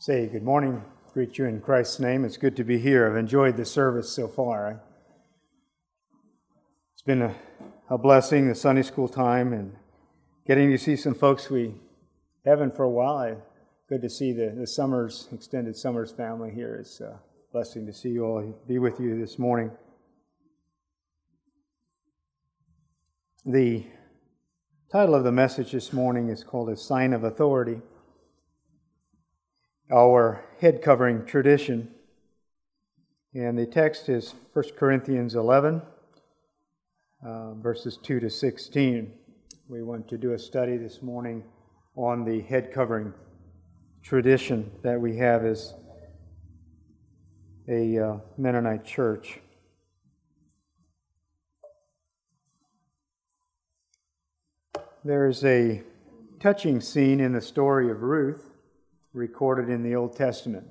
say good morning, greet you in Christ's name. It's good to be here. I've enjoyed the service so far. It's been a, a blessing, the Sunday school time, and getting to see some folks we haven't for a while. Good to see the, the Summers, extended Summers family here. It's a blessing to see you all, be with you this morning. The title of the message this morning is called A Sign of Authority our head covering tradition. And the text is 1 Corinthians 11, uh, verses 2 to 16. We want to do a study this morning on the head covering tradition that we have as a uh, Mennonite church. There is a touching scene in the story of Ruth recorded in the Old Testament.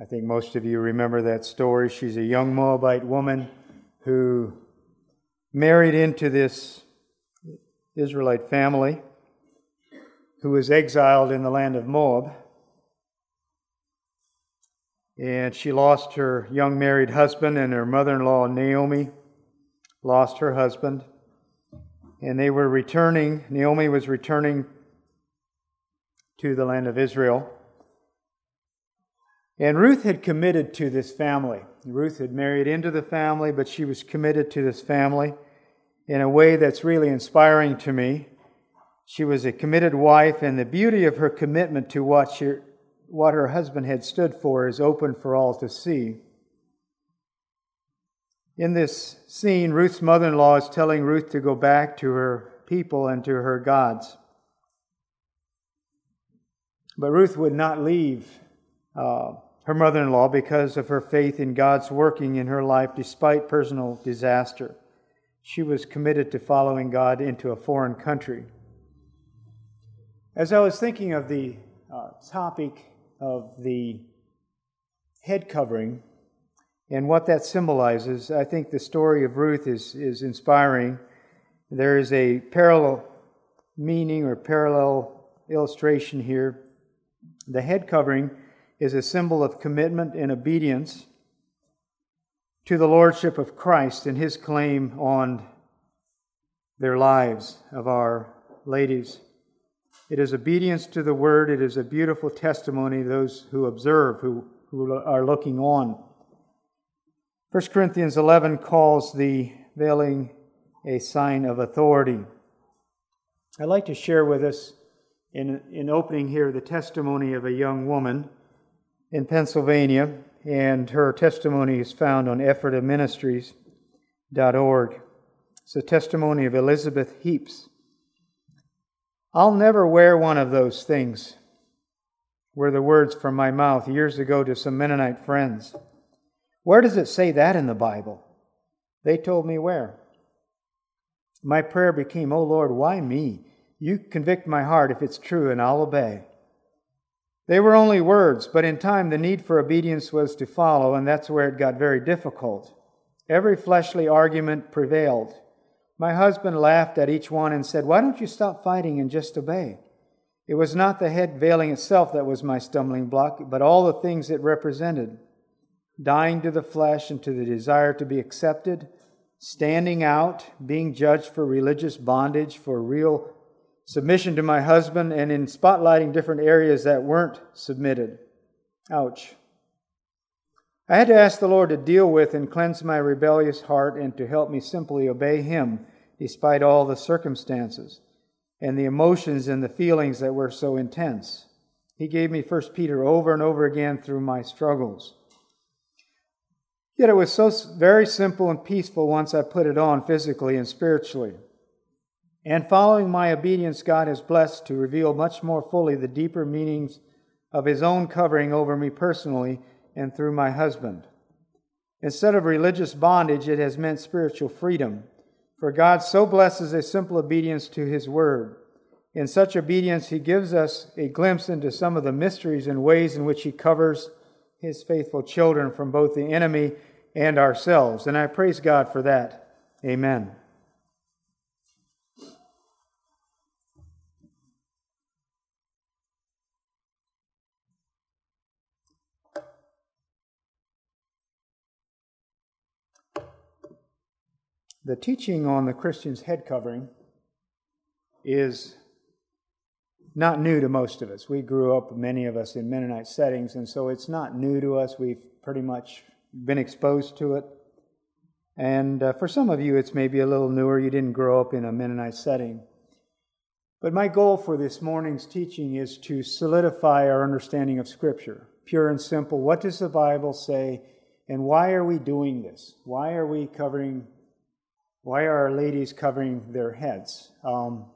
I think most of you remember that story. She's a young Moabite woman who married into this Israelite family who was exiled in the land of Moab. And she lost her young married husband, and her mother in law, Naomi, lost her husband. And they were returning, Naomi was returning to the land of Israel. And Ruth had committed to this family. Ruth had married into the family, but she was committed to this family in a way that's really inspiring to me. She was a committed wife, and the beauty of her commitment to what, she, what her husband had stood for is open for all to see. In this scene, Ruth's mother in law is telling Ruth to go back to her people and to her gods. But Ruth would not leave uh, her mother in law because of her faith in God's working in her life despite personal disaster. She was committed to following God into a foreign country. As I was thinking of the uh, topic of the head covering and what that symbolizes, I think the story of Ruth is, is inspiring. There is a parallel meaning or parallel illustration here the head covering is a symbol of commitment and obedience to the lordship of Christ and his claim on their lives of our ladies. It is obedience to the word. It is a beautiful testimony those who observe, who, who are looking on. 1 Corinthians 11 calls the veiling a sign of authority. I'd like to share with us in, in opening here the testimony of a young woman in Pennsylvania, and her testimony is found on ephrataministries.org. It's a testimony of Elizabeth Heaps. I'll never wear one of those things, were the words from my mouth years ago to some Mennonite friends. Where does it say that in the Bible? They told me where. My prayer became, Oh Lord, why me? You convict my heart if it's true, and I'll obey. They were only words, but in time the need for obedience was to follow, and that's where it got very difficult. Every fleshly argument prevailed. My husband laughed at each one and said, Why don't you stop fighting and just obey? It was not the head veiling itself that was my stumbling block, but all the things it represented dying to the flesh and to the desire to be accepted, standing out, being judged for religious bondage, for real submission to my husband and in spotlighting different areas that weren't submitted. Ouch. I had to ask the Lord to deal with and cleanse my rebellious heart and to help me simply obey Him despite all the circumstances and the emotions and the feelings that were so intense. He gave me 1 Peter over and over again through my struggles. Yet it was so very simple and peaceful once I put it on physically and spiritually. And following my obedience, God has blessed to reveal much more fully the deeper meanings of His own covering over me personally and through my husband. Instead of religious bondage, it has meant spiritual freedom. For God so blesses a simple obedience to His word. In such obedience, He gives us a glimpse into some of the mysteries and ways in which He covers His faithful children from both the enemy and ourselves. And I praise God for that. Amen. The teaching on the Christian's head covering is not new to most of us. We grew up, many of us, in Mennonite settings, and so it's not new to us. We've pretty much been exposed to it. And uh, for some of you, it's maybe a little newer. You didn't grow up in a Mennonite setting. But my goal for this morning's teaching is to solidify our understanding of Scripture. Pure and simple. What does the Bible say? And why are we doing this? Why are we covering, why are ladies covering their heads? Um,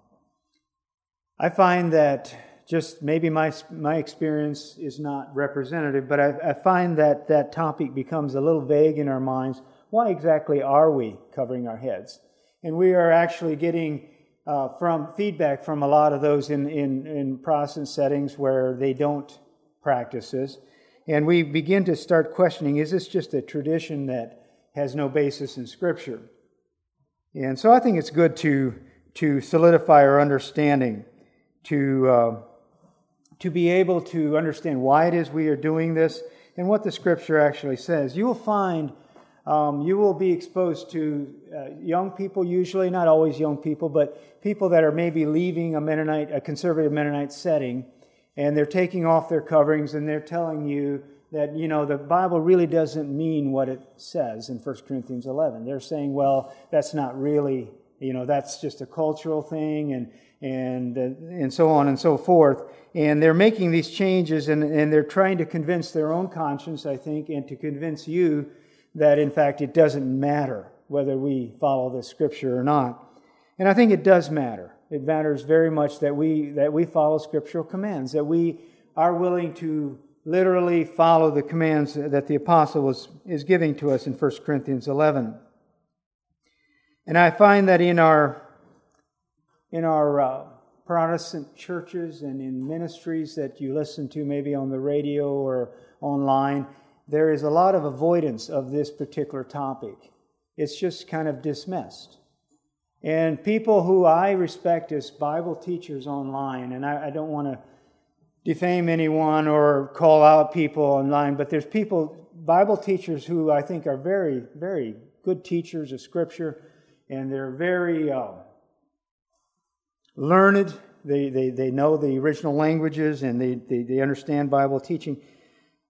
I find that just maybe my, my experience is not representative, but I, I find that that topic becomes a little vague in our minds. Why exactly are we covering our heads? And we are actually getting uh, from feedback from a lot of those in, in, in Protestant settings where they don't practice this. And we begin to start questioning is this just a tradition that has no basis in Scripture? And so I think it's good to, to solidify our understanding to, uh, to be able to understand why it is we are doing this and what the scripture actually says. You will find um, you will be exposed to uh, young people, usually, not always young people, but people that are maybe leaving a Mennonite, a conservative Mennonite setting, and they're taking off their coverings and they're telling you that, you know, the Bible really doesn't mean what it says in 1 Corinthians 11. They're saying, well, that's not really, you know, that's just a cultural thing and and, uh, and so on and so forth. And they're making these changes and, and they're trying to convince their own conscience, I think, and to convince you that, in fact, it doesn't matter whether we follow the scripture or not. And I think it does matter. It matters very much that we, that we follow scriptural commands, that we are willing to literally follow the commands that the apostle was, is giving to us in 1 Corinthians 11. And I find that in our in our uh, Protestant churches and in ministries that you listen to, maybe on the radio or online, there is a lot of avoidance of this particular topic. It's just kind of dismissed. And people who I respect as Bible teachers online, and I, I don't want to defame anyone or call out people online, but there's people, Bible teachers, who I think are very, very good teachers of Scripture, and they're very. Uh, learned, they, they, they know the original languages, and they, they, they understand Bible teaching.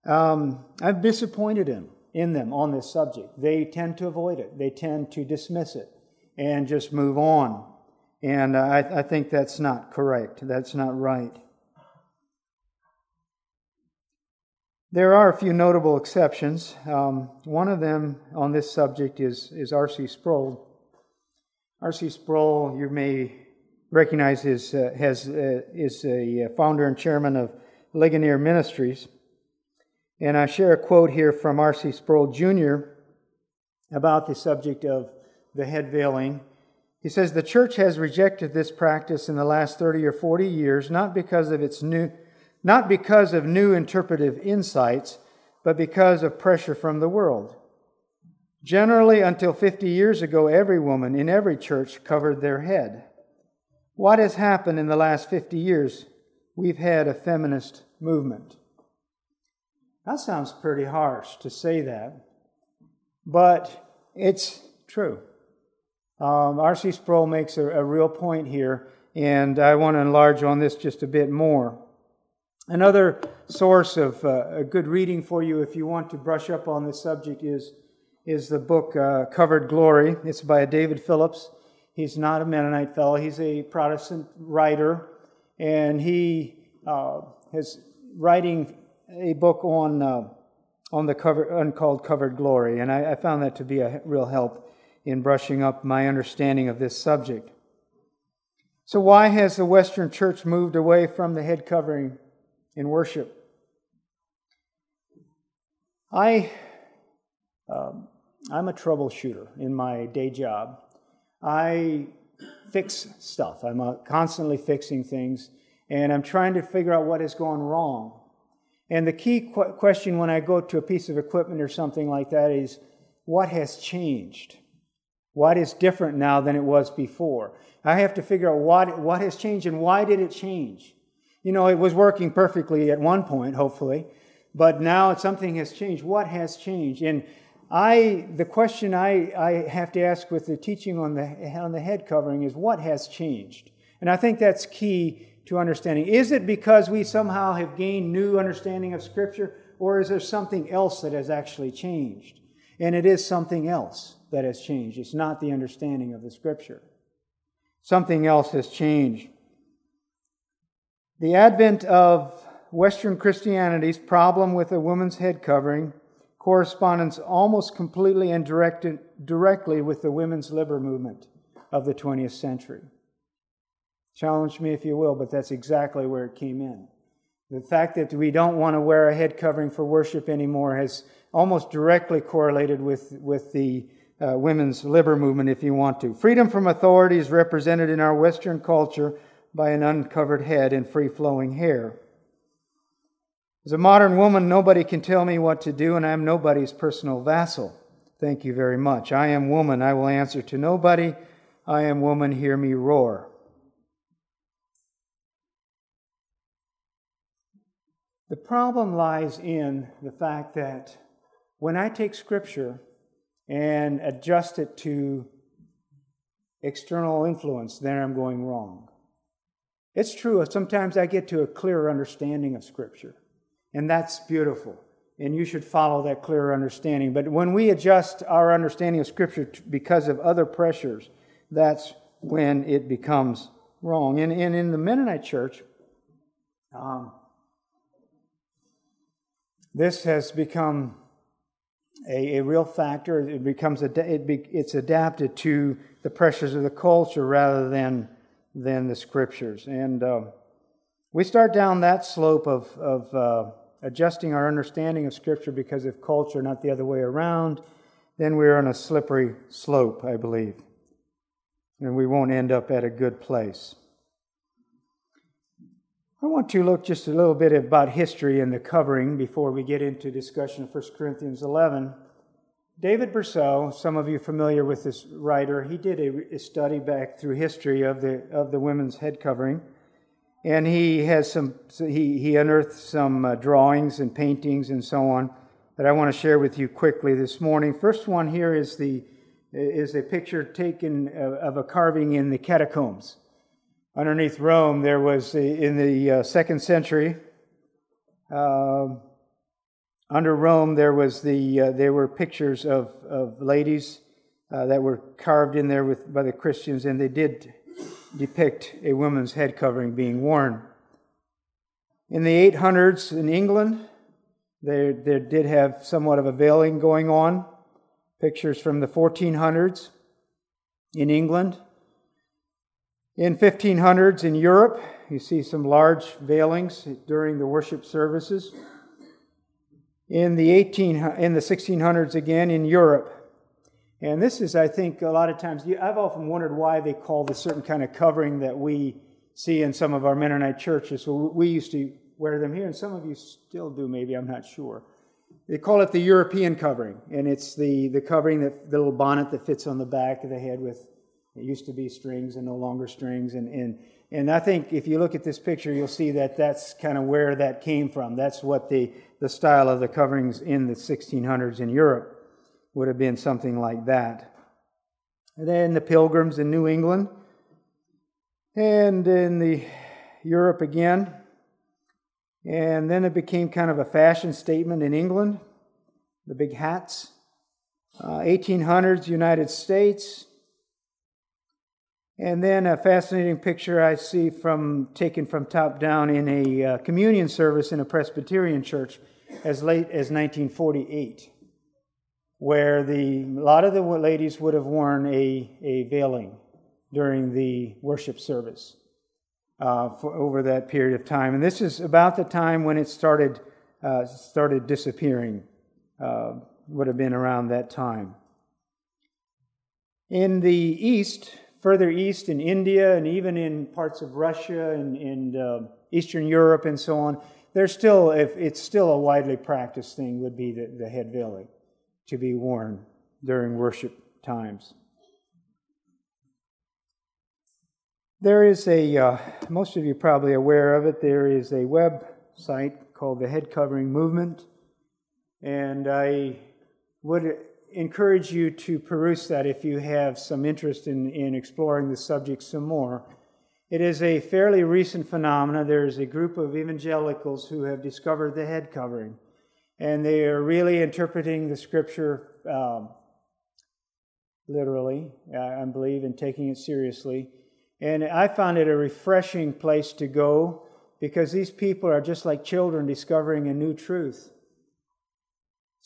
Um, I'm disappointed in, in them on this subject. They tend to avoid it, they tend to dismiss it and just move on. And I, I think that's not correct. That's not right. There are a few notable exceptions. Um, one of them on this subject is, is R.C. Sproul. R.C. Sproul, you may recognize his, uh, has, uh, is a uh, founder and chairman of Ligonier Ministries. And I share a quote here from R.C. Sproul Jr. about the subject of the head veiling. He says, The church has rejected this practice in the last 30 or 40 years, not because of its new, not because of new interpretive insights, but because of pressure from the world. Generally, until 50 years ago, every woman in every church covered their head. What has happened in the last 50 years? We've had a feminist movement. That sounds pretty harsh to say that, but it's true. Um, R.C. Sproul makes a, a real point here, and I want to enlarge on this just a bit more. Another source of uh, a good reading for you if you want to brush up on this subject is, is the book uh, Covered Glory. It's by David Phillips. He's not a Mennonite fellow, he's a Protestant writer, and he uh, is writing a book on, uh, on the cover, uncalled covered glory, and I, I found that to be a real help in brushing up my understanding of this subject. So, why has the Western Church moved away from the head covering in worship? I, um, I'm a troubleshooter in my day job. I fix stuff. I'm uh, constantly fixing things, and I'm trying to figure out what has gone wrong. And the key qu- question when I go to a piece of equipment or something like that is what has changed? What is different now than it was before? I have to figure out what, what has changed and why did it change? You know, it was working perfectly at one point, hopefully, but now something has changed. What has changed? And I, the question I, I have to ask with the teaching on the, on the head covering is what has changed? And I think that's key to understanding. Is it because we somehow have gained new understanding of Scripture, or is there something else that has actually changed? And it is something else that has changed. It's not the understanding of the Scripture. Something else has changed. The advent of Western Christianity's problem with a woman's head covering corresponds almost completely and directed, directly with the women's liberal movement of the 20th century. Challenge me if you will, but that's exactly where it came in. The fact that we don't want to wear a head covering for worship anymore has almost directly correlated with, with the uh, women's liberal movement, if you want to. Freedom from authority is represented in our Western culture by an uncovered head and free flowing hair. As a modern woman, nobody can tell me what to do, and I am nobody's personal vassal. Thank you very much. I am woman. I will answer to nobody. I am woman. Hear me roar. The problem lies in the fact that when I take Scripture and adjust it to external influence, then I'm going wrong. It's true, sometimes I get to a clearer understanding of Scripture. And that's beautiful. And you should follow that clearer understanding. But when we adjust our understanding of Scripture because of other pressures, that's when it becomes wrong. And, and in the Mennonite church, um, this has become a, a, real factor. It becomes a, it be, it's adapted to the pressures of the culture rather than than the scriptures. And uh, we start down that slope of of uh, adjusting our understanding of Scripture because of culture, not the other way around, then we're on a slippery slope, I believe. And we won't end up at a good place. I want to look just a little bit about history and the covering before we get into discussion of 1 Corinthians 11. David Bercot, some of you familiar with this writer, he did a, a study back through history of the, of the women's head covering. And he has some, he, he unearthed some uh, drawings and paintings and so on that I want to share with you quickly this morning. First one here is, the, is a picture taken of a carving in the catacombs. Underneath Rome, there was, a, in the uh, second century, uh, under Rome, there was the, uh, there were pictures of, of ladies uh, that were carved in there with, by the Christians, and they did depict a woman's head covering being worn. In the 800s in England, there, there did have somewhat of a veiling going on. Pictures from the 1400s in England. In 1500s in Europe, you see some large veilings during the worship services. In the 18 in the 1600s again in Europe, and this is, I think, a lot of times, I've often wondered why they call this certain kind of covering that we see in some of our Mennonite churches. So we used to wear them here, and some of you still do, maybe, I'm not sure. They call it the European covering, and it's the, the covering, that, the little bonnet that fits on the back of the head with, it used to be strings and no longer strings. And, and, and I think if you look at this picture, you'll see that that's kind of where that came from. That's what the, the style of the coverings in the 1600s in Europe would have been something like that. And then the pilgrims in New England, and in the Europe again. And then it became kind of a fashion statement in England, the big hats. Uh, 1800s, United States. And then a fascinating picture I see from taken from top down in a uh, communion service in a Presbyterian church as late as 1948 where the, a lot of the ladies would have worn a, a veiling during the worship service uh, for, over that period of time. And this is about the time when it started, uh, started disappearing, uh, would have been around that time. In the east, further east in India and even in parts of Russia and, and uh, Eastern Europe and so on, there's still, if it's still a widely practiced thing, would be the, the head veiling to be worn during worship times. There is a, uh, most of you probably aware of it, there is a website called the Head Covering Movement. And I would encourage you to peruse that if you have some interest in, in exploring the subject some more. It is a fairly recent phenomenon. There's a group of evangelicals who have discovered the head covering, and they are really interpreting the scripture um, literally, I believe, and taking it seriously. And I found it a refreshing place to go because these people are just like children discovering a new truth.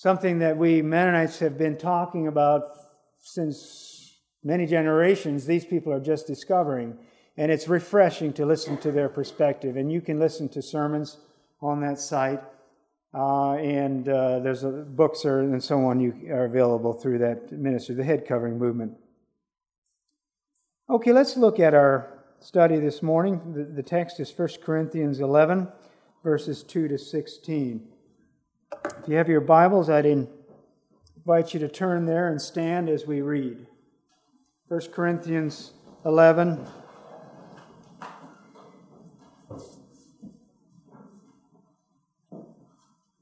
Something that we Mennonites have been talking about since many generations, these people are just discovering. And it's refreshing to listen to their perspective. And you can listen to sermons on that site. Uh, and uh, there's a, books are, and so on you are available through that ministry, the head covering movement. Okay, let's look at our study this morning. The, the text is 1 Corinthians 11, verses 2 to 16. If you have your Bibles, I'd invite you to turn there and stand as we read. 1 Corinthians 11,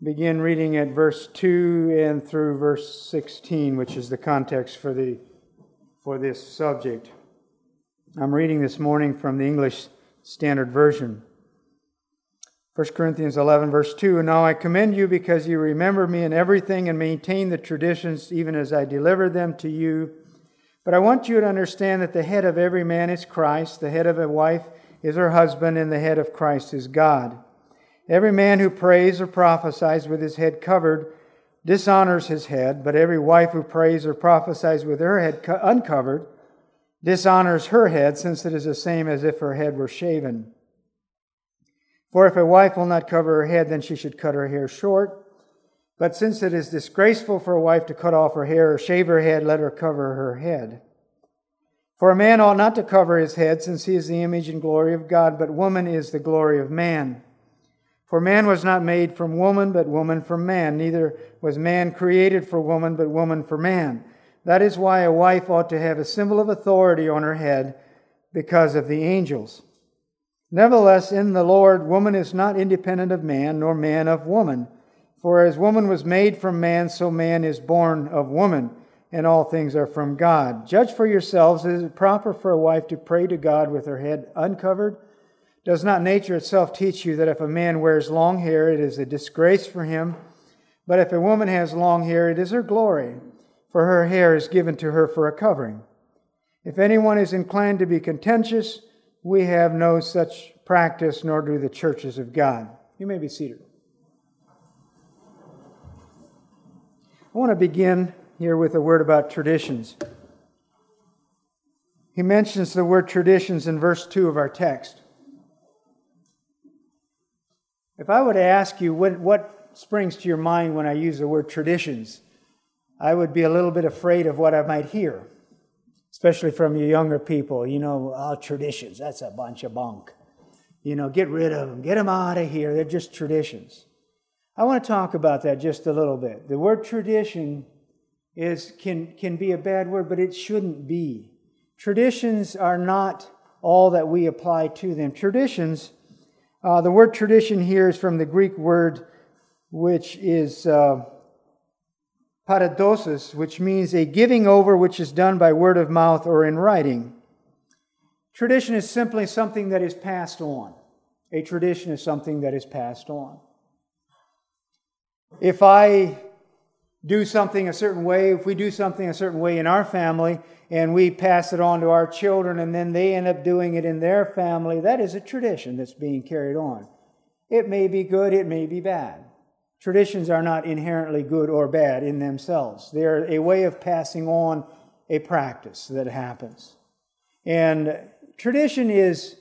begin reading at verse 2 and through verse 16, which is the context for, the, for this subject. I'm reading this morning from the English Standard Version. 1 Corinthians 11, verse 2 And now I commend you because you remember me in everything and maintain the traditions even as I delivered them to you. But I want you to understand that the head of every man is Christ, the head of a wife is her husband, and the head of Christ is God. Every man who prays or prophesies with his head covered dishonors his head, but every wife who prays or prophesies with her head uncovered dishonors her head, since it is the same as if her head were shaven. For if a wife will not cover her head, then she should cut her hair short. But since it is disgraceful for a wife to cut off her hair or shave her head, let her cover her head. For a man ought not to cover his head, since he is the image and glory of God, but woman is the glory of man. For man was not made from woman, but woman from man. Neither was man created for woman, but woman for man. That is why a wife ought to have a symbol of authority on her head because of the angels. Nevertheless, in the Lord, woman is not independent of man, nor man of woman. For as woman was made from man, so man is born of woman, and all things are from God. Judge for yourselves, is it proper for a wife to pray to God with her head uncovered? Does not nature itself teach you that if a man wears long hair, it is a disgrace for him? But if a woman has long hair, it is her glory, for her hair is given to her for a covering. If anyone is inclined to be contentious, we have no such practice, nor do the churches of God. You may be seated. I want to begin here with a word about traditions. He mentions the word traditions in verse 2 of our text. If I were to ask you what, what springs to your mind when I use the word traditions, I would be a little bit afraid of what I might hear, especially from your younger people. You know, oh, traditions, that's a bunch of bunk. You know, get rid of them, get them out of here. They're just traditions. I want to talk about that just a little bit. The word tradition is, can, can be a bad word, but it shouldn't be. Traditions are not all that we apply to them. Traditions uh, the word tradition here is from the Greek word which is uh, paradosis, which means a giving over which is done by word of mouth or in writing. Tradition is simply something that is passed on. A tradition is something that is passed on. If I do something a certain way, if we do something a certain way in our family and we pass it on to our children and then they end up doing it in their family, that is a tradition that's being carried on. It may be good, it may be bad. Traditions are not inherently good or bad in themselves. They're a way of passing on a practice that happens. And tradition is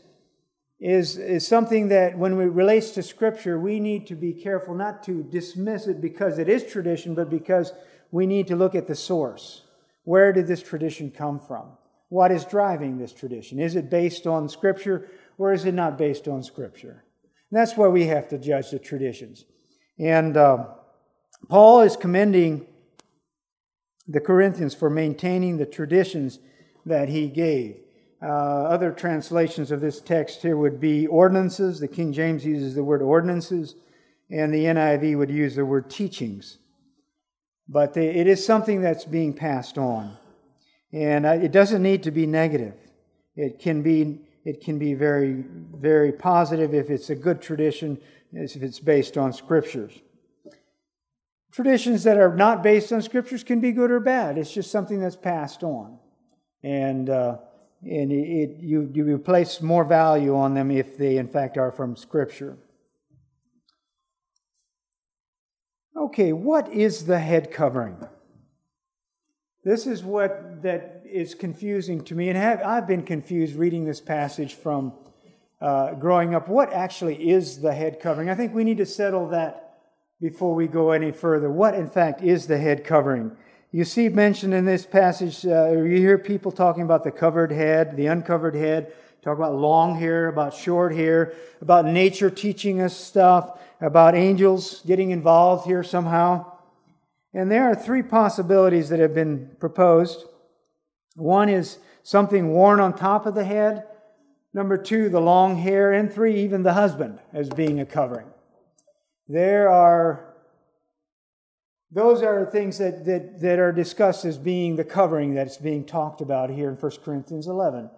is, is something that when it relates to Scripture, we need to be careful not to dismiss it because it is tradition, but because we need to look at the source. Where did this tradition come from? What is driving this tradition? Is it based on Scripture or is it not based on Scripture? And that's where we have to judge the traditions. And uh, Paul is commending the Corinthians for maintaining the traditions that he gave. Uh, other translations of this text here would be ordinances. The King James uses the word ordinances, and the NIV would use the word teachings. but they, it is something that's being passed on. And it doesn't need to be negative. It can be, it can be very, very positive if it's a good tradition, if it's based on scriptures. Traditions that are not based on scriptures can be good or bad. It's just something that's passed on. And, uh, and it, you, you place more value on them if they, in fact, are from scripture. Okay, what is the head covering? This is what that is confusing to me, and have, I've been confused reading this passage from uh, growing up. What actually is the head covering? I think we need to settle that before we go any further. What, in fact, is the head covering? You see mentioned in this passage, uh, you hear people talking about the covered head, the uncovered head, talk about long hair, about short hair, about nature teaching us stuff about angels getting involved here somehow. And there are three possibilities that have been proposed. One is something worn on top of the head. Number two, the long hair. And three, even the husband as being a covering. There are, those are things that, that, that are discussed as being the covering that's being talked about here in 1 Corinthians 11.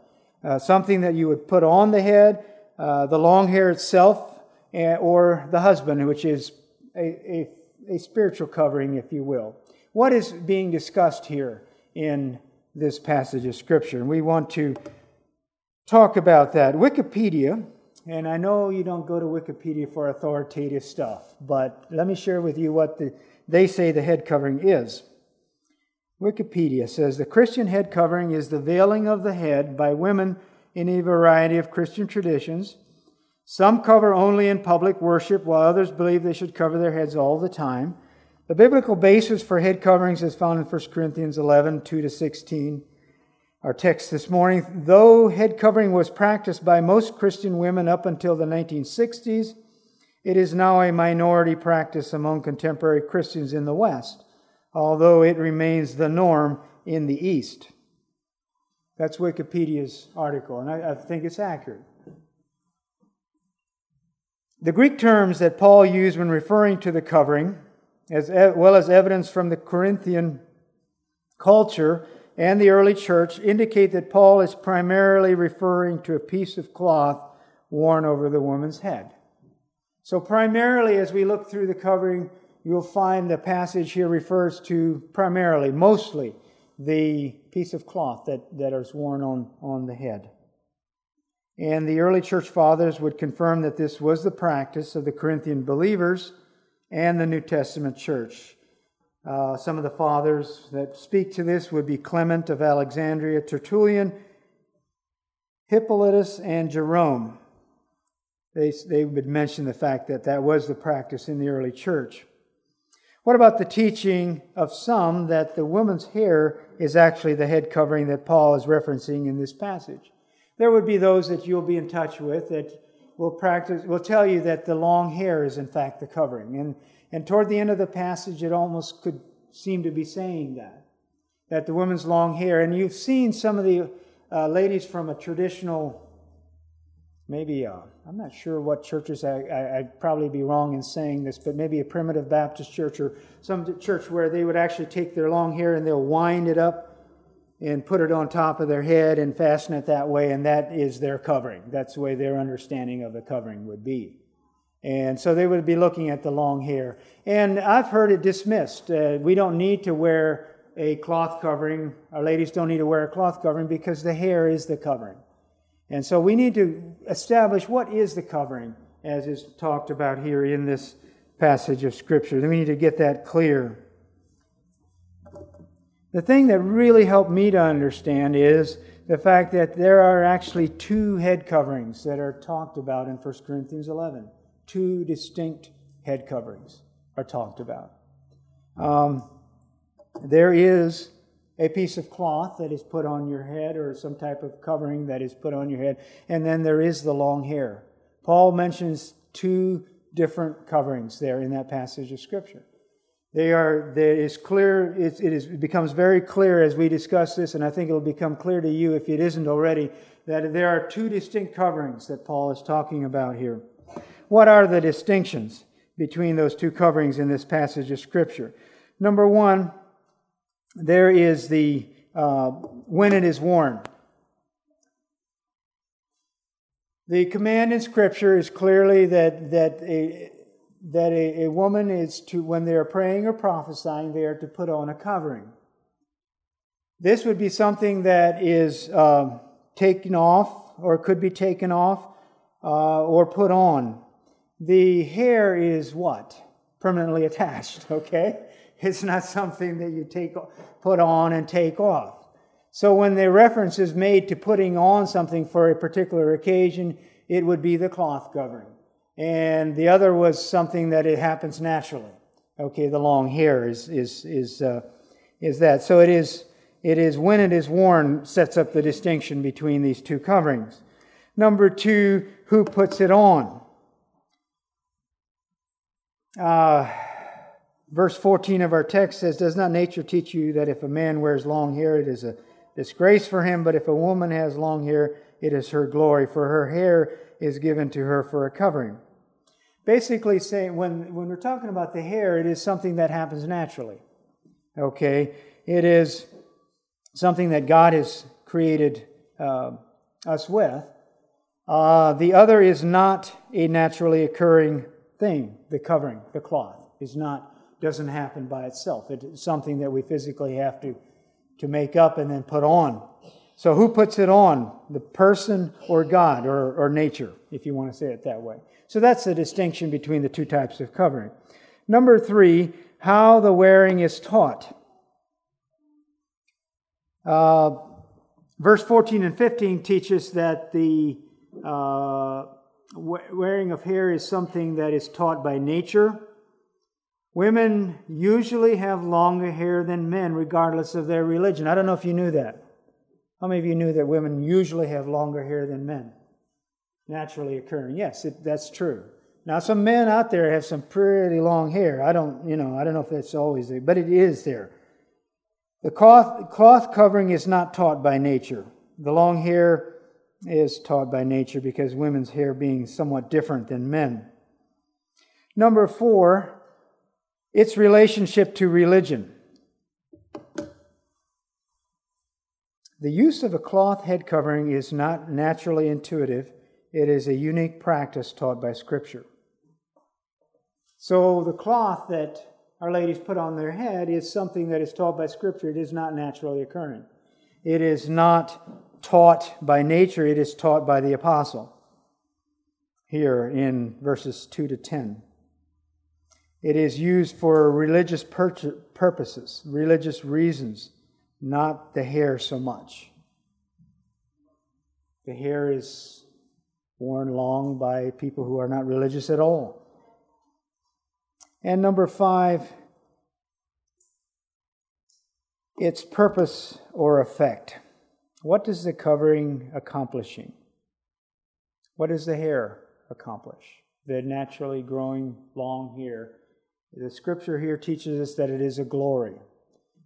Uh, something that you would put on the head, uh, the long hair itself, or the husband, which is a, a, a spiritual covering, if you will. What is being discussed here in this passage of Scripture? And we want to talk about that. Wikipedia, and I know you don't go to Wikipedia for authoritative stuff, but let me share with you what the, they say the head covering is. Wikipedia says the Christian head covering is the veiling of the head by women in a variety of Christian traditions some cover only in public worship, while others believe they should cover their heads all the time. The biblical basis for head coverings is found in 1 Corinthians 11 2 to 16. Our text this morning though head covering was practiced by most Christian women up until the 1960s, it is now a minority practice among contemporary Christians in the West, although it remains the norm in the East. That's Wikipedia's article, and I, I think it's accurate. The Greek terms that Paul used when referring to the covering, as well as evidence from the Corinthian culture and the early church, indicate that Paul is primarily referring to a piece of cloth worn over the woman's head. So, primarily, as we look through the covering, you'll find the passage here refers to primarily, mostly, the piece of cloth that, that is worn on, on the head. And the early church fathers would confirm that this was the practice of the Corinthian believers and the New Testament church. Uh, some of the fathers that speak to this would be Clement of Alexandria, Tertullian, Hippolytus, and Jerome. They, they would mention the fact that that was the practice in the early church. What about the teaching of some that the woman's hair is actually the head covering that Paul is referencing in this passage? there would be those that you'll be in touch with that will practice will tell you that the long hair is in fact the covering. And and toward the end of the passage it almost could seem to be saying that. That the woman's long hair, and you've seen some of the uh, ladies from a traditional maybe uh, I'm not sure what churches I, I, would probably be wrong in saying this, but maybe a primitive Baptist church or some church where they would actually take their long hair and they'll wind it up and put it on top of their head and fasten it that way, and that is their covering. That's the way their understanding of the covering would be. And so they would be looking at the long hair. And I've heard it dismissed. Uh, we don't need to wear a cloth covering. Our ladies don't need to wear a cloth covering because the hair is the covering. And so we need to establish what is the covering, as is talked about here in this passage of Scripture. We need to get that clear. The thing that really helped me to understand is the fact that there are actually two head coverings that are talked about in 1 Corinthians 11. Two distinct head coverings are talked about. Um, there is a piece of cloth that is put on your head or some type of covering that is put on your head, and then there is the long hair. Paul mentions two different coverings there in that passage of Scripture. They are, there is clear, it, it, is, it becomes very clear as we discuss this, and I think it will become clear to you if it isn't already, that there are two distinct coverings that Paul is talking about here. What are the distinctions between those two coverings in this passage of Scripture? Number one, there is the uh, when it is worn. The command in Scripture is clearly that that a that a, a woman is to when they are praying or prophesying, they are to put on a covering. This would be something that is uh, taken off or could be taken off uh, or put on. The hair is what? Permanently attached, okay? It's not something that you take, put on and take off. So when the reference is made to putting on something for a particular occasion, it would be the cloth covering. And the other was something that it happens naturally. Okay, the long hair is, is, is, uh, is that. So it is, it is when it is worn sets up the distinction between these two coverings. Number two, who puts it on? Uh, verse 14 of our text says, Does not nature teach you that if a man wears long hair, it is a disgrace for him, but if a woman has long hair, it is her glory, for her hair is given to her for a covering. Basically, saying when, when we're talking about the hair, it is something that happens naturally. Okay? It is something that God has created uh, us with. Uh, the other is not a naturally occurring thing. The covering, the cloth, is not doesn't happen by itself. It's something that we physically have to to make up and then put on. So who puts it on? The person or God or, or nature, if you want to say it that way. So that's the distinction between the two types of covering. Number three, how the wearing is taught. Uh, verse 14 and 15 teaches that the uh, wearing of hair is something that is taught by nature. Women usually have longer hair than men, regardless of their religion. I don't know if you knew that. How many of you knew that women usually have longer hair than men? Naturally occurring. Yes, it, that's true. Now, some men out there have some pretty long hair. I don't, you know, I don't know if that's always there, but it is there. The cloth, cloth covering is not taught by nature. The long hair is taught by nature because women's hair being somewhat different than men. Number four, its relationship to religion. The use of a cloth head covering is not naturally intuitive, it is a unique practice taught by Scripture. So, the cloth that our ladies put on their head is something that is taught by Scripture. It is not naturally occurring. It is not taught by nature, it is taught by the apostle here in verses 2 to 10. It is used for religious purposes, religious reasons, not the hair so much. The hair is worn long by people who are not religious at all. And number five, its purpose or effect. What does the covering accomplishing? What does the hair accomplish? The naturally growing long hair. The scripture here teaches us that it is a glory.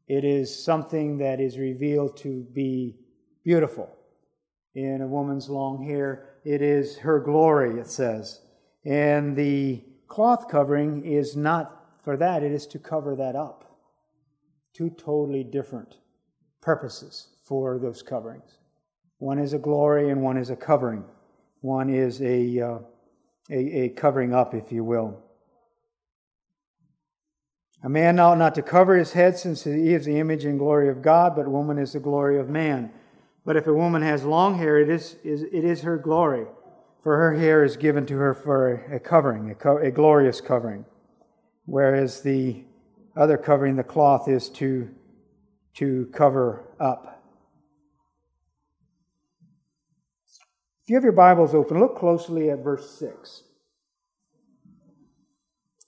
It is something that is revealed to be beautiful. In a woman's long hair, it is her glory, it says. And the cloth covering is not for that, it is to cover that up. Two totally different purposes for those coverings. One is a glory and one is a covering. One is a, uh, a, a covering up, if you will. A man ought not to cover his head since he is the image and glory of God, but woman is the glory of man. But if a woman has long hair, it is, is it is her glory, for her hair is given to her for a covering, a, co- a glorious covering. Whereas the other covering, the cloth, is to, to cover up. If you have your Bibles open, look closely at verse 6.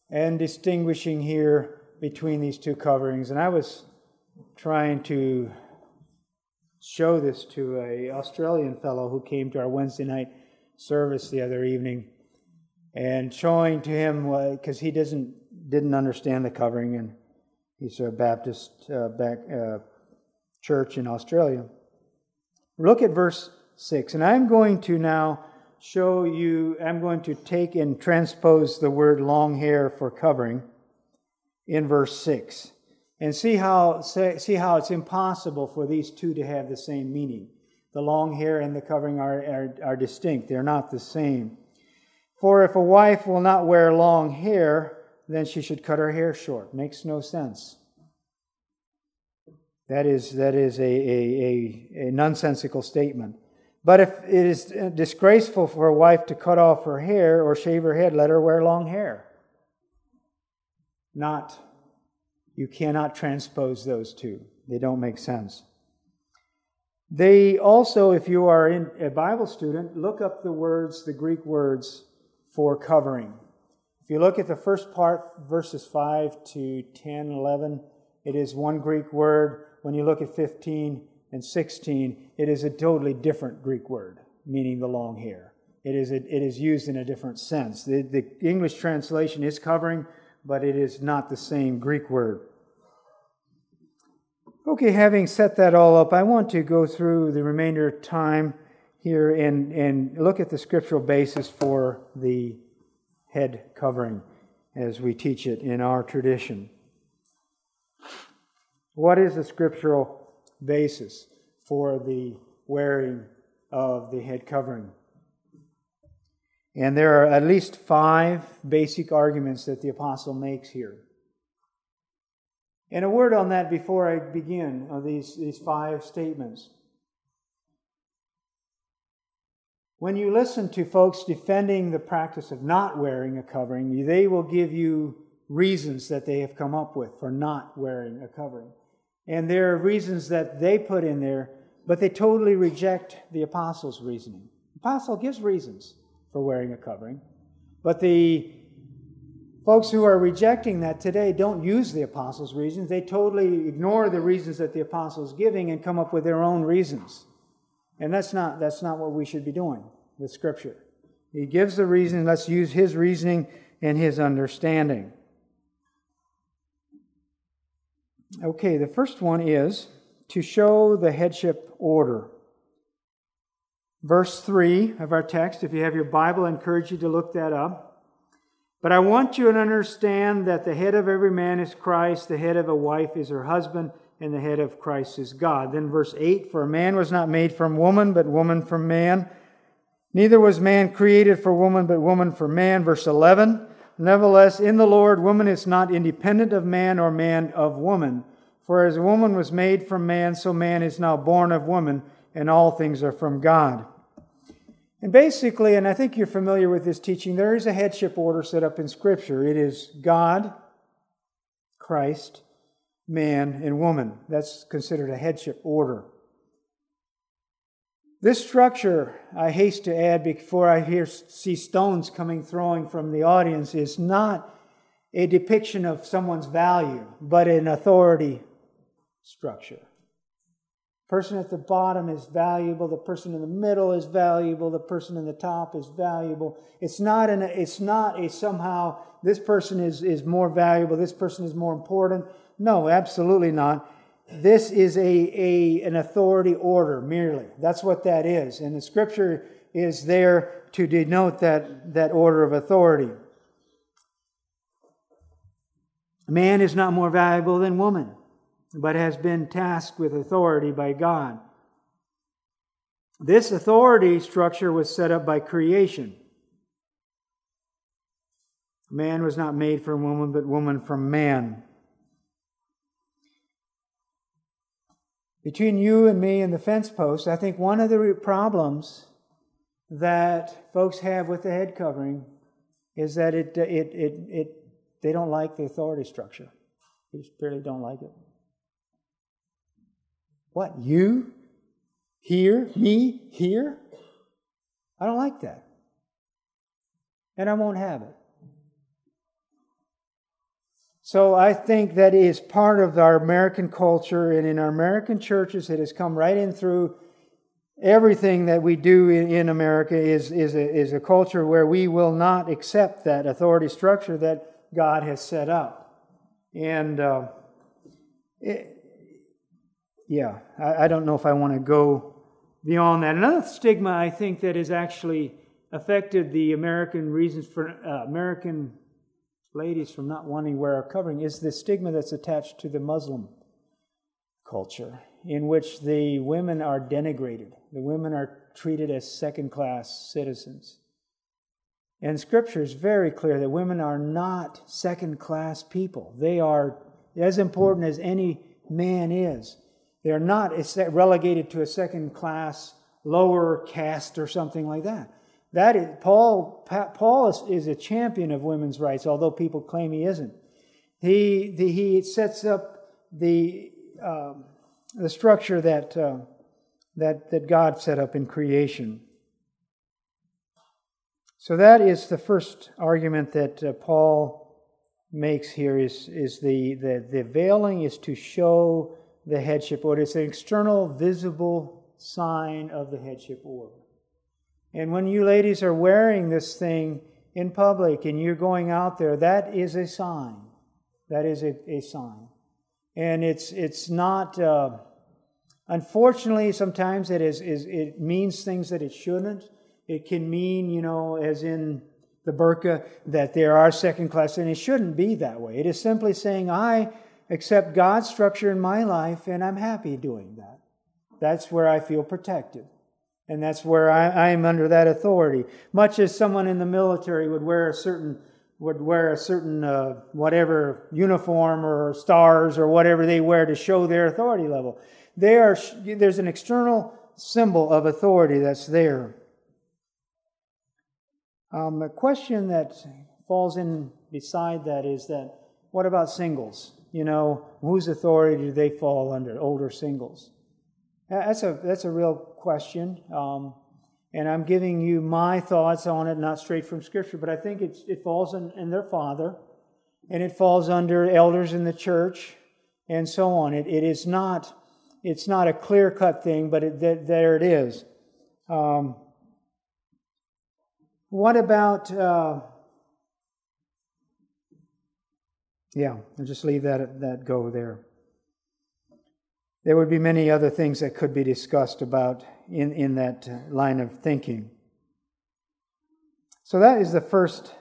And distinguishing here between these two coverings. And I was trying to show this to a Australian fellow who came to our Wednesday night service the other evening, and showing to him because he doesn't didn't understand the covering, and he's a Baptist uh, back, uh, church in Australia. Look at verse six, and I'm going to now show you. I'm going to take and transpose the word long hair for covering in verse 6. And see how, see how it's impossible for these two to have the same meaning. The long hair and the covering are, are, are distinct, they're not the same. For if a wife will not wear long hair, then she should cut her hair short. Makes no sense. That is, that is a, a, a, a nonsensical statement. But if it is disgraceful for a wife to cut off her hair or shave her head, let her wear long hair. Not, you cannot transpose those two. They don't make sense. They also, if you are in a Bible student, look up the words, the Greek words for covering. If you look at the first part, verses 5 to 10, 11, it is one Greek word. When you look at 15 and 16, it is a totally different Greek word, meaning the long hair. It is, a, it is used in a different sense. The, the English translation is covering, but it is not the same Greek word. Okay, having set that all up, I want to go through the remainder of time here and, and look at the scriptural basis for the head covering as we teach it in our tradition. What is the scriptural basis for the wearing of the head covering? And there are at least five basic arguments that the apostle makes here. And a word on that before I begin of these, these five statements. When you listen to folks defending the practice of not wearing a covering, they will give you reasons that they have come up with for not wearing a covering. And there are reasons that they put in there, but they totally reject the apostles' reasoning. The apostle gives reasons for wearing a covering, but the folks who are rejecting that today don't use the apostles' reasons. They totally ignore the reasons that the apostles giving and come up with their own reasons. And that's not, that's not what we should be doing with Scripture. He gives the reason, let's use his reasoning and his understanding. Okay, the first one is to show the headship order. Verse 3 of our text, if you have your Bible, I encourage you to look that up. But I want you to understand that the head of every man is Christ, the head of a wife is her husband, and the head of Christ is God. Then verse 8 For a man was not made from woman, but woman from man. Neither was man created for woman, but woman for man. Verse 11 Nevertheless, in the Lord, woman is not independent of man, or man of woman. For as woman was made from man, so man is now born of woman, and all things are from God. And basically, and I think you're familiar with this teaching, there is a headship order set up in Scripture. It is God, Christ, man, and woman. That's considered a headship order. This structure, I haste to add before I hear see stones coming throwing from the audience, is not a depiction of someone's value, but an authority structure. Person at the bottom is valuable, the person in the middle is valuable, the person in the top is valuable. It's not an, it's not a somehow this person is, is more valuable, this person is more important. No, absolutely not. This is a, a, an authority order merely. That's what that is. And the scripture is there to denote that, that order of authority. Man is not more valuable than woman, but has been tasked with authority by God. This authority structure was set up by creation. Man was not made from woman, but woman from man. Between you and me and the fence post, I think one of the problems that folks have with the head covering is that it, it, it, it, they don't like the authority structure. They just really don't like it. What, you? Here? Me? Here? I don't like that. And I won't have it. So I think that is part of our American culture, and in our American churches, it has come right in through everything that we do in, in America is, is, a, is a culture where we will not accept that authority structure that God has set up. And uh, it, yeah, I, I don't know if I want to go beyond that. Another stigma I think that has actually affected the American reasons for uh, American ladies from not wanting to wear a covering is the stigma that's attached to the Muslim culture, in which the women are denigrated. The women are treated as second class citizens. And Scripture is very clear that women are not second class people. They are as important as any man is. They are not relegated to a second class, lower caste, or something like that. That is, Paul, Paul is, is a champion of women's rights, although people claim he isn't. He, the, he sets up the, um, the structure that, uh, that, that God set up in creation. So that is the first argument that uh, Paul makes here is, is the, the, the veiling is to show the headship order. It's an external, visible sign of the headship order. And when you ladies are wearing this thing in public and you're going out there, that is a sign. That is a, a sign. And it's, it's not, uh, unfortunately, sometimes it, is, is, it means things that it shouldn't. It can mean, you know, as in the burqa, that there are second class, and it shouldn't be that way. It is simply saying, I accept God's structure in my life, and I'm happy doing that. That's where I feel protected. And that's where I, am under that authority. Much as someone in the military would wear a certain would wear a certain uh, whatever uniform or stars or whatever they wear to show their authority level. They are, there's an external symbol of authority that's there. Um, a question that falls in beside that is that what about singles? You know, whose authority do they fall under? Older singles. That's a that's a real question. Um, and I'm giving you my thoughts on it, not straight from Scripture, but I think it falls in, in, their father, and it falls under elders in the church, and so on. It, it is not, it's not a clear cut thing, but it, th- there it is. Um, what about, uh, yeah, I'll just leave that, that go there. There would be many other things that could be discussed about in, in that uh, line of thinking. So that is the first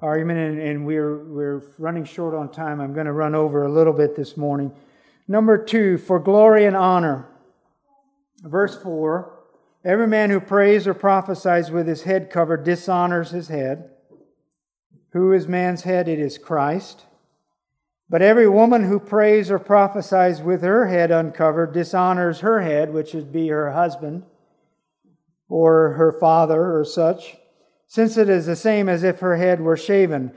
argument, and, and we're, we're running short on time. I'm going to run over a little bit this morning. Number two, for glory and honor. Verse 4 Every man who prays or prophesies with his head covered dishonors his head. Who is man's head? It is Christ. But every woman who prays or prophesies with her head uncovered dishonors her head, which would be her husband or her father or such, since it is the same as if her head were shaven.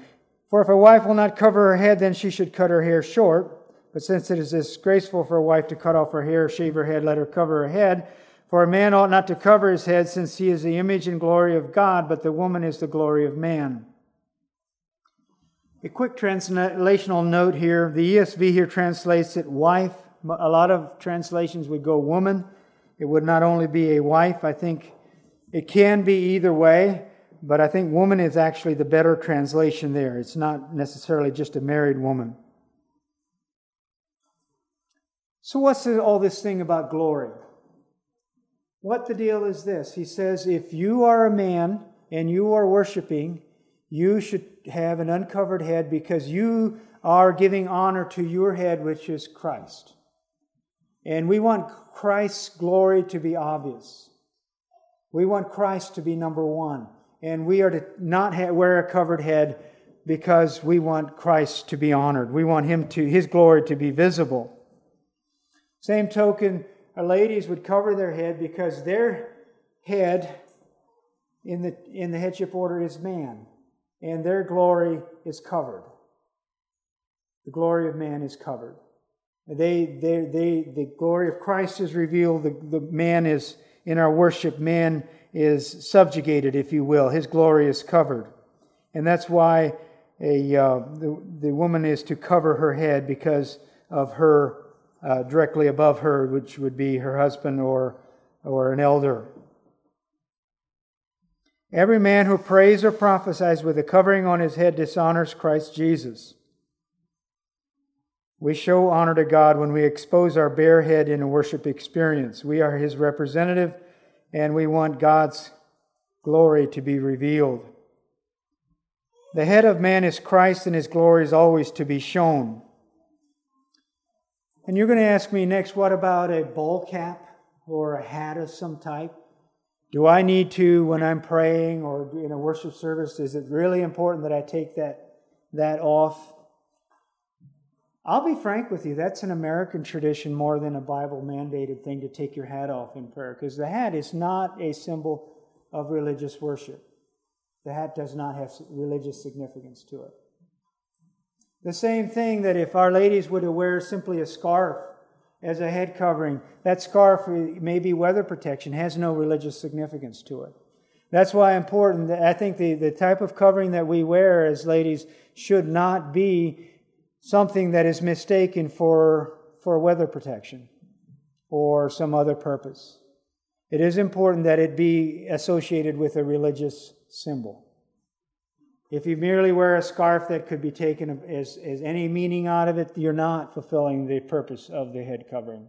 For if a wife will not cover her head, then she should cut her hair short. But since it is disgraceful for a wife to cut off her hair, shave her head, let her cover her head. For a man ought not to cover his head, since he is the image and glory of God, but the woman is the glory of man. A quick translational note here. The ESV here translates it wife. A lot of translations would go woman. It would not only be a wife. I think it can be either way, but I think woman is actually the better translation there. It's not necessarily just a married woman. So, what's all this thing about glory? What the deal is this? He says, if you are a man and you are worshiping, you should have an uncovered head because you are giving honor to your head, which is Christ. And we want Christ's glory to be obvious. We want Christ to be number one. And we are to not wear a covered head because we want Christ to be honored. We want him to, his glory to be visible. Same token, our ladies would cover their head because their head in the, in the headship order is man and their glory is covered. The glory of man is covered. They, they, they, the glory of Christ is revealed. The, the man is, in our worship, man is subjugated, if you will. His glory is covered. And that's why a, uh, the, the woman is to cover her head because of her, uh, directly above her, which would be her husband or, or an elder. Every man who prays or prophesies with a covering on his head dishonors Christ Jesus. We show honor to God when we expose our bare head in a worship experience. We are his representative and we want God's glory to be revealed. The head of man is Christ, and his glory is always to be shown. And you're going to ask me next, what about a bowl cap or a hat of some type? Do I need to, when I'm praying or in a worship service, is it really important that I take that, that off? I'll be frank with you, that's an American tradition more than a Bible mandated thing to take your hat off in prayer, because the hat is not a symbol of religious worship. The hat does not have religious significance to it. The same thing that if Our Ladies would wear simply a scarf as a head covering, that scarf may be weather protection, has no religious significance to it. That's why important. I think the, the type of covering that we wear as ladies should not be something that is mistaken for, for weather protection or some other purpose. It is important that it be associated with a religious symbol. If you merely wear a scarf that could be taken as, as any meaning out of it, you're not fulfilling the purpose of the head covering.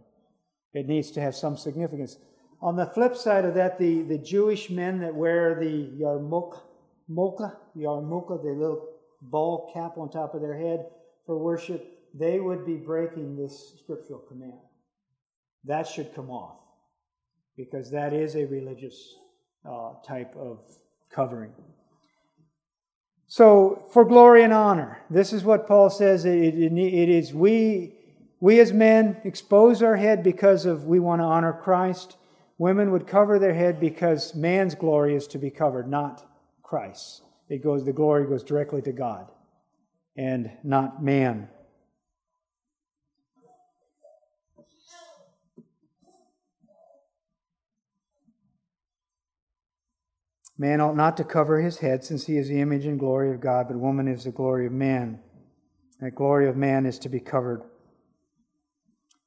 It needs to have some significance. On the flip side of that, the, the Jewish men that wear the yarmulke, mocha, yarmulke, the little ball cap on top of their head, for worship, they would be breaking this scriptural command. That should come off because that is a religious uh, type of covering. So, for glory and honor, this is what Paul says. It, it, it is we, we as men expose our head because of we want to honor Christ. Women would cover their head because man's glory is to be covered, not Christ. It goes, the glory goes directly to God and not man. Man ought not to cover his head, since he is the image and glory of God, but woman is the glory of man. That glory of man is to be covered.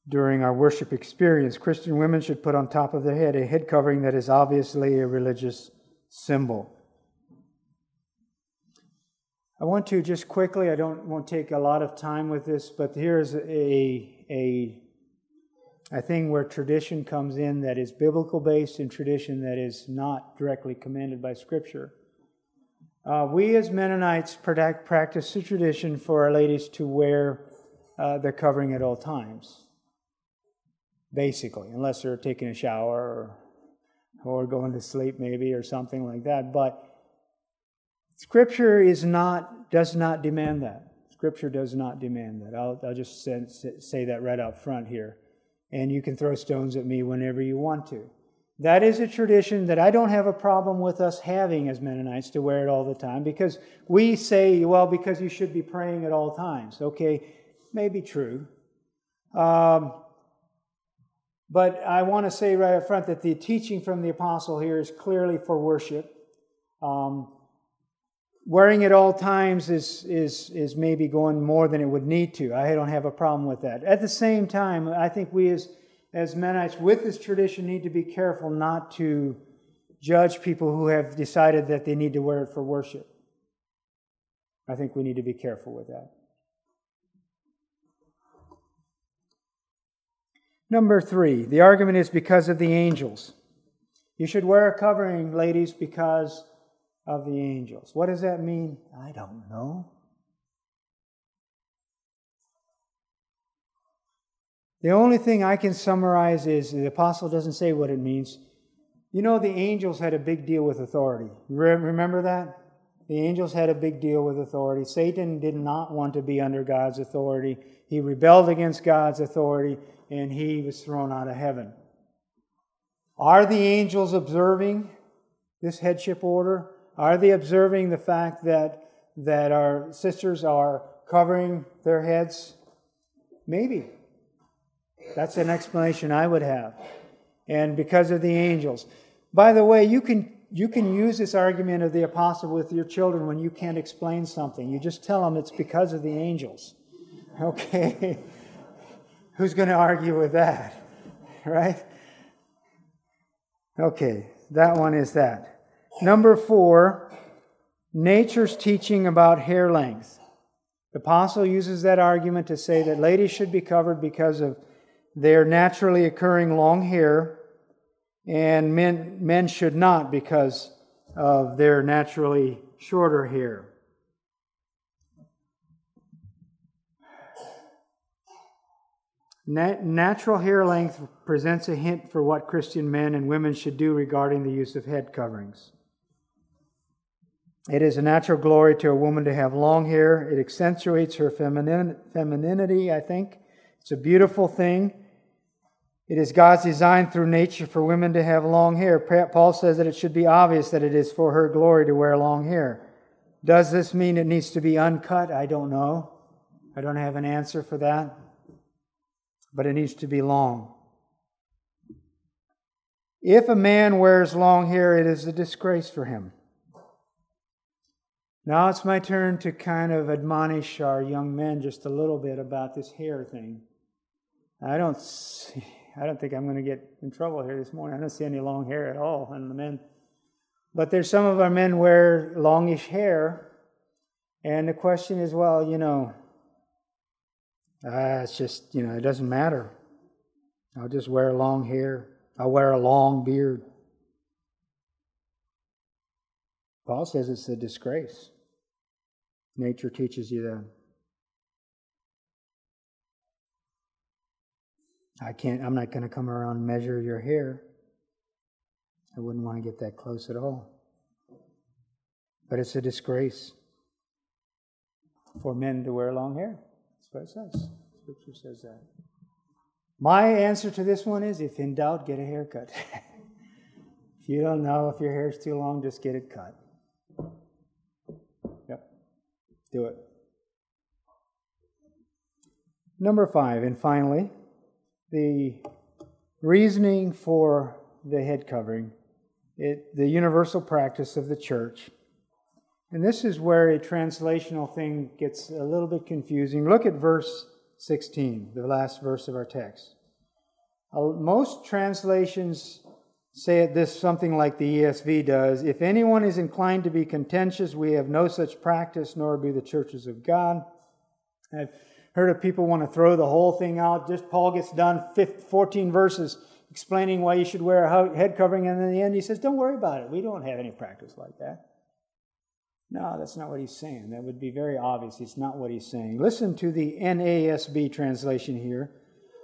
During our worship experience, Christian women should put on top of their head a head covering that is obviously a religious symbol. I want to just quickly, I don't want to take a lot of time with this, but here's a, a, a thing where tradition comes in that is biblical based and tradition that is not directly commanded by Scripture. Uh, we as Mennonites practice the tradition for our ladies to wear uh, their covering at all times, basically, unless they're taking a shower or, or going to sleep maybe or something like that. But Scripture is not, does not demand that. Scripture does not demand that. I'll, I'll just say, say that right out front here. And you can throw stones at me whenever you want to. That is a tradition that I don't have a problem with us having as Mennonites to wear it all the time because we say, well, because you should be praying at all times. Okay, maybe true. Um, but I want to say right up front that the teaching from the apostle here is clearly for worship. Um, Wearing it all times is, is, is maybe going more than it would need to. I don't have a problem with that. At the same time, I think we as, as Mennonites with this tradition need to be careful not to judge people who have decided that they need to wear it for worship. I think we need to be careful with that. Number three, the argument is because of the angels. You should wear a covering, ladies, because of the angels. What does that mean? I don't know. The only thing I can summarize is the apostle doesn't say what it means. You know, the angels had a big deal with authority. Remember that? The angels had a big deal with authority. Satan did not want to be under God's authority. He rebelled against God's authority and he was thrown out of heaven. Are the angels observing this headship order? Are they observing the fact that, that our sisters are covering their heads? Maybe. That's an explanation I would have. And because of the angels. By the way, you can, you can use this argument of the apostle with your children when you can't explain something. You just tell them it's because of the angels. Okay? Who's going to argue with that? Right? Okay, that one is that. Number four, nature's teaching about hair length. The apostle uses that argument to say that ladies should be covered because of their naturally occurring long hair, and men, men should not because of their naturally shorter hair. Natural hair length presents a hint for what Christian men and women should do regarding the use of head coverings. It is a natural glory to a woman to have long hair. It accentuates her feminin- femininity, I think. It's a beautiful thing. It is God's design through nature for women to have long hair. Paul says that it should be obvious that it is for her glory to wear long hair. Does this mean it needs to be uncut? I don't know. I don't have an answer for that. But it needs to be long. If a man wears long hair, it is a disgrace for him. Now it's my turn to kind of admonish our young men just a little bit about this hair thing. I don't see, I don't think I'm going to get in trouble here this morning. I don't see any long hair at all on the men. But there's some of our men wear longish hair, and the question is, well, you know, uh, it's just, you know, it doesn't matter. I'll just wear long hair. I'll wear a long beard. Paul says it's a disgrace. Nature teaches you that. I can't, I'm not going to come around and measure your hair. I wouldn't want to get that close at all. But it's a disgrace for men to wear long hair. That's what it says. Scripture says that. My answer to this one is if in doubt, get a haircut. if you don't know if your hair's too long, just get it cut. Do it. Number five, and finally, the reasoning for the head covering, it, the universal practice of the church. And this is where a translational thing gets a little bit confusing. Look at verse 16, the last verse of our text. Uh, most translations say it this something like the ESV does. If anyone is inclined to be contentious, we have no such practice, nor be the churches of God. I've heard of people want to throw the whole thing out. Just Paul gets done 14 verses explaining why you should wear a head covering, and in the end he says, Don't worry about it. We don't have any practice like that. No, that's not what he's saying. That would be very obvious. It's not what he's saying. Listen to the NASB translation here.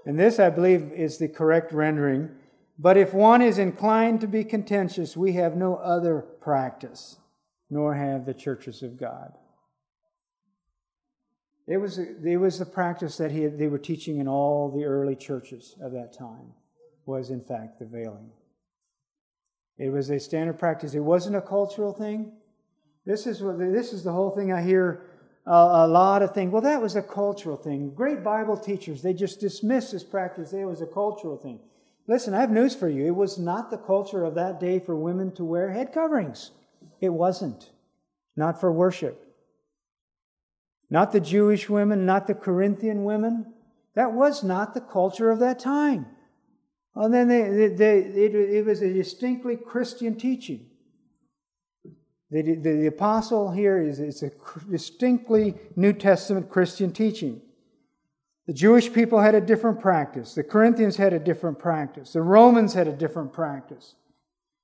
And this, I believe, is the correct rendering. But if one is inclined to be contentious, we have no other practice, nor have the churches of God. It was, it was the practice that he, they were teaching in all the early churches of that time, was in fact the veiling. It was a standard practice. It wasn't a cultural thing. This is, what, this is the whole thing I hear a lot of things. Well, that was a cultural thing. Great Bible teachers, they just dismiss this practice. It was a cultural thing. Listen, I have news for you. It was not the culture of that day for women to wear head coverings. It wasn't. Not for worship. Not the Jewish women, not the Corinthian women. That was not the culture of that time. And then they, they, they, it, it was a distinctly Christian teaching. The, the, the apostle here is it's a distinctly New Testament Christian teaching. The Jewish people had a different practice. The Corinthians had a different practice. The Romans had a different practice.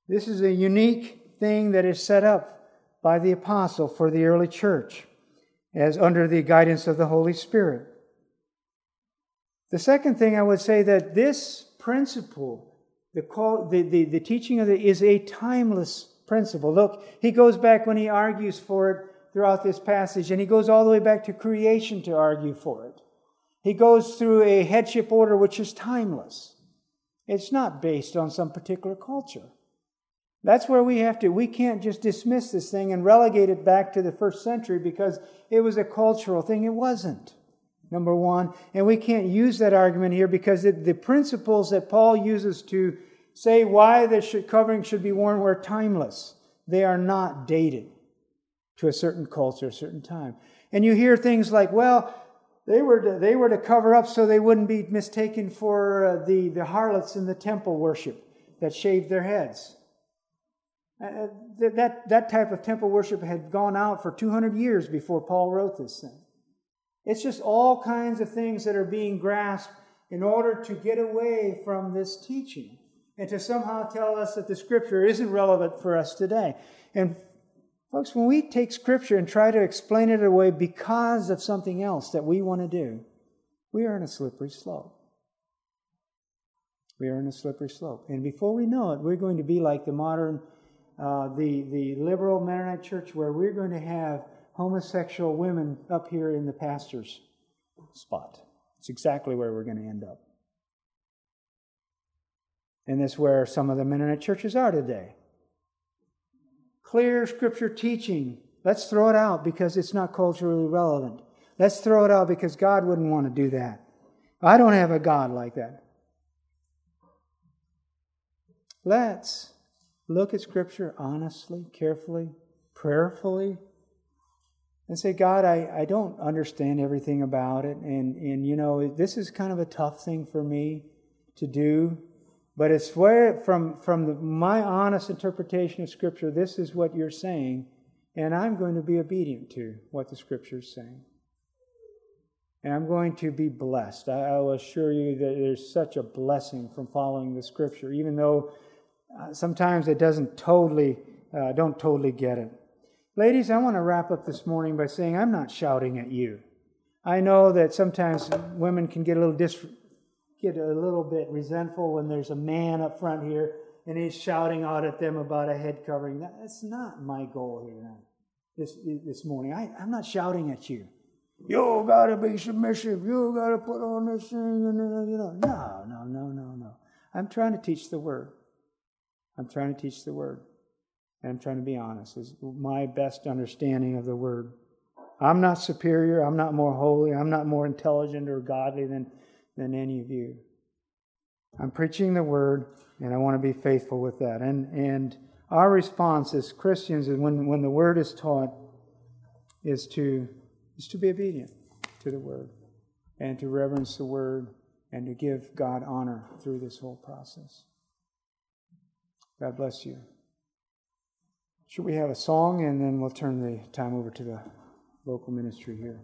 This is a unique thing that is set up by the apostle for the early church as under the guidance of the Holy Spirit. The second thing I would say that this principle, the, call, the, the, the teaching of it, is a timeless principle. Look, he goes back when he argues for it throughout this passage, and he goes all the way back to creation to argue for it. He goes through a headship order which is timeless. It's not based on some particular culture. That's where we have to, we can't just dismiss this thing and relegate it back to the first century because it was a cultural thing. It wasn't, number one. And we can't use that argument here because it, the principles that Paul uses to say why the covering should be worn were timeless. They are not dated to a certain culture, a certain time. And you hear things like, well, they were to, they were to cover up so they wouldn't be mistaken for uh, the, the harlots in the temple worship that shaved their heads. Uh, uh that, that type of temple worship had gone out for 200 years before Paul wrote this thing. It's just all kinds of things that are being grasped in order to get away from this teaching and to somehow tell us that the scripture isn't relevant for us today. And folks, when we take scripture and try to explain it away because of something else that we want to do, we are in a slippery slope. We are in a slippery slope. And before we know it, we're going to be like the modern, uh, the, the liberal Mennonite church, where we're going to have homosexual women up here in the pastor's spot. It's exactly where we're going to end up. And that's where some of the Mennonite churches are today. Clear scripture teaching. Let's throw it out because it's not culturally relevant. Let's throw it out because God wouldn't want to do that. I don't have a God like that. Let's look at Scripture honestly, carefully, prayerfully, and say, God, I, I don't understand everything about it. And, and, you know, this is kind of a tough thing for me to do. But it's where, from, from the, my honest interpretation of Scripture, this is what you're saying. And I'm going to be obedient to what the Scripture is saying. And I'm going to be blessed. I, I will assure you that there's such a blessing from following the Scripture, even though uh, sometimes it doesn't totally, uh, don't totally get it. Ladies, I want to wrap up this morning by saying I'm not shouting at you. I know that sometimes women can get a little dis- get a little bit resentful when there's a man up front here and he's shouting out at them about a head covering. That's not my goal here this, this morning. I, I'm not shouting at you. You gotta be submissive. You gotta put on this thing, and you know. No, no, no, no, no. I'm trying to teach the word. I'm trying to teach the word. And I'm trying to be honest. Is my best understanding of the word. I'm not superior. I'm not more holy. I'm not more intelligent or godly than, than any of you. I'm preaching the word, and I want to be faithful with that. And, and our response as Christians is when, when the word is taught is to, is to be obedient to the word and to reverence the word and to give God honor through this whole process. God bless you. Should we have a song and then we'll turn the time over to the local ministry here?